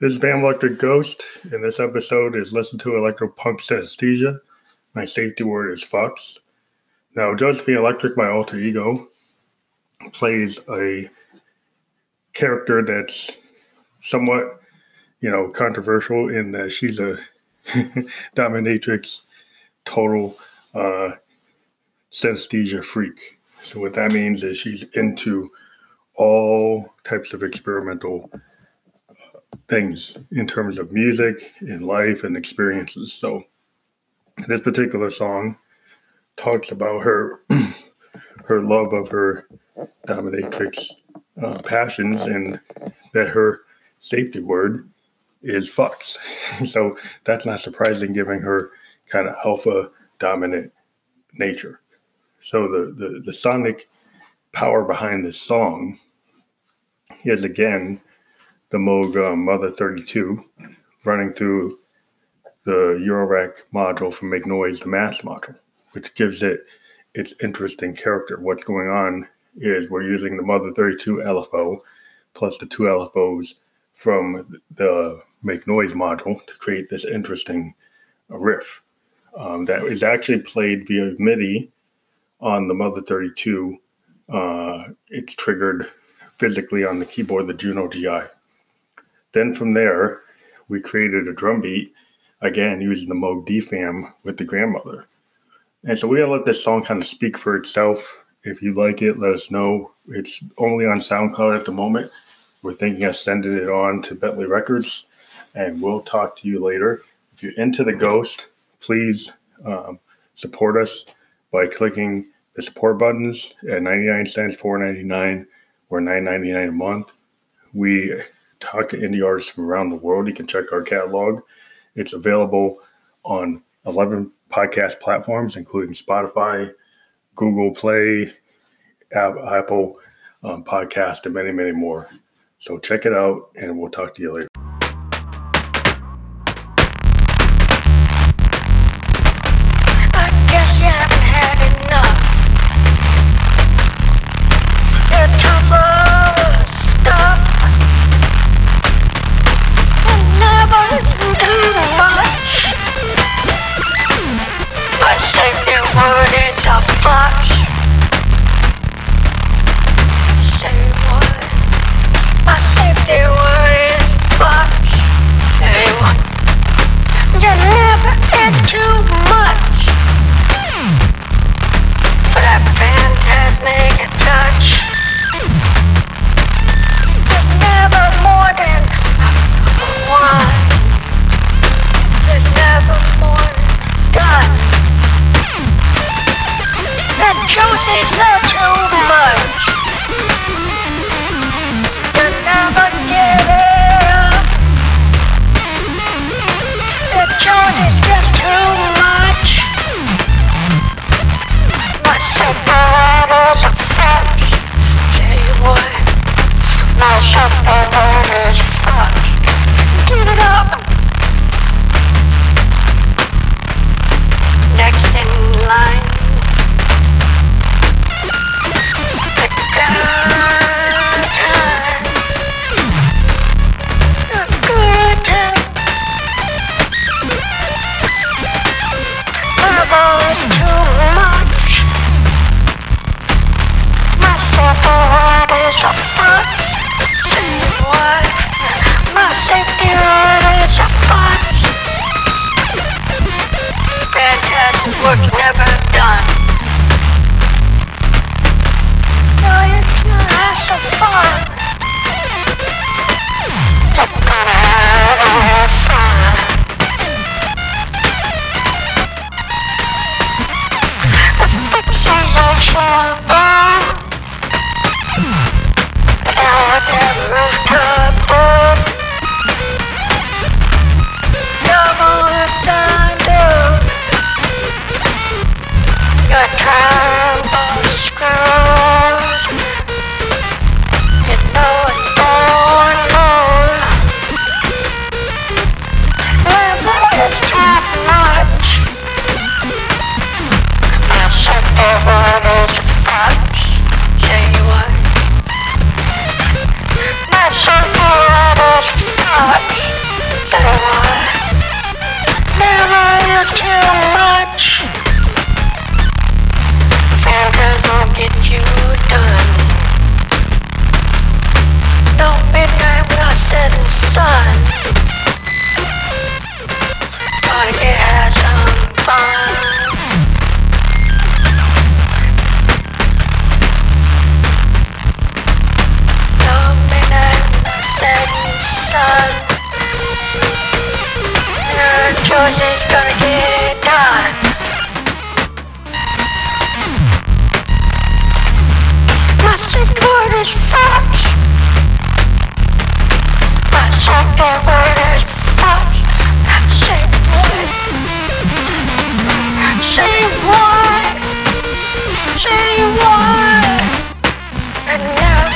This is Bam Electric Ghost, and this episode is Listen to Electropunk Synesthesia. My safety word is Fox. Now, Josephine Electric, my alter ego, plays a character that's somewhat, you know, controversial in that she's a dominatrix, total uh, synesthesia freak. So, what that means is she's into all types of experimental things in terms of music and life and experiences. So this particular song talks about her her love of her dominatrix uh, passions and that her safety word is fucks. so that's not surprising given her kind of alpha dominant nature. So the, the, the sonic power behind this song is again the Moog um, Mother 32 running through the Eurorack module from Make Noise, the math module, which gives it its interesting character. What's going on is we're using the Mother 32 LFO plus the two LFOs from the Make Noise module to create this interesting riff um, that is actually played via MIDI on the Mother 32. Uh, it's triggered physically on the keyboard, the Juno GI. Then from there, we created a drum beat, again, using the Moog DFAM with the grandmother. And so we're to let this song kind of speak for itself. If you like it, let us know. It's only on SoundCloud at the moment. We're thinking of sending it on to Bentley Records, and we'll talk to you later. If you're into the Ghost, please um, support us by clicking the support buttons at 99 cents, 4.99, or 9.99 a month. We talk to indie artists from around the world. You can check our catalog. It's available on 11 podcast platforms, including Spotify, Google Play, Apple um, Podcast, and many, many more. So check it out, and we'll talk to you later. Ah!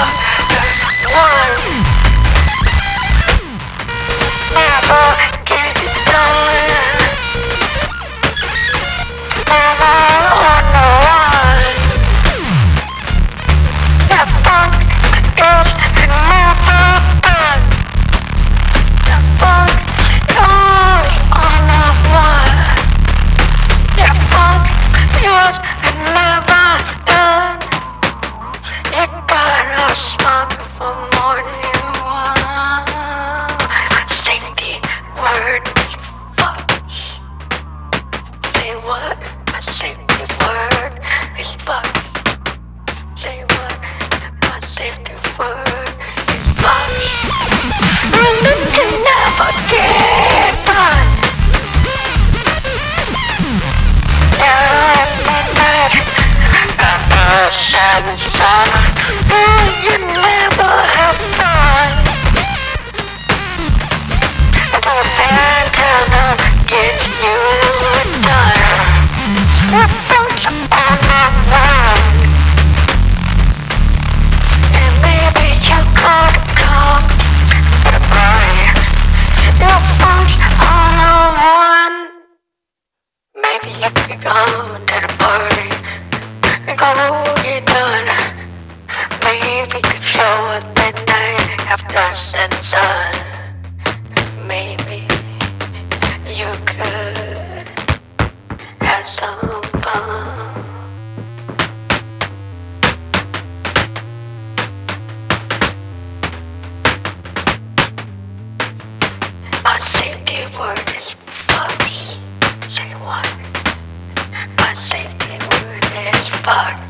one. Never. word. Say what? I say the word. is fuck. Say what? I say the word. is fuck. I'm not never get done. I'm in not. I'm not. I'm. show at midnight after sunset. Maybe you could have some fun. My safety word is fuck. Say what? My safety word is fuck.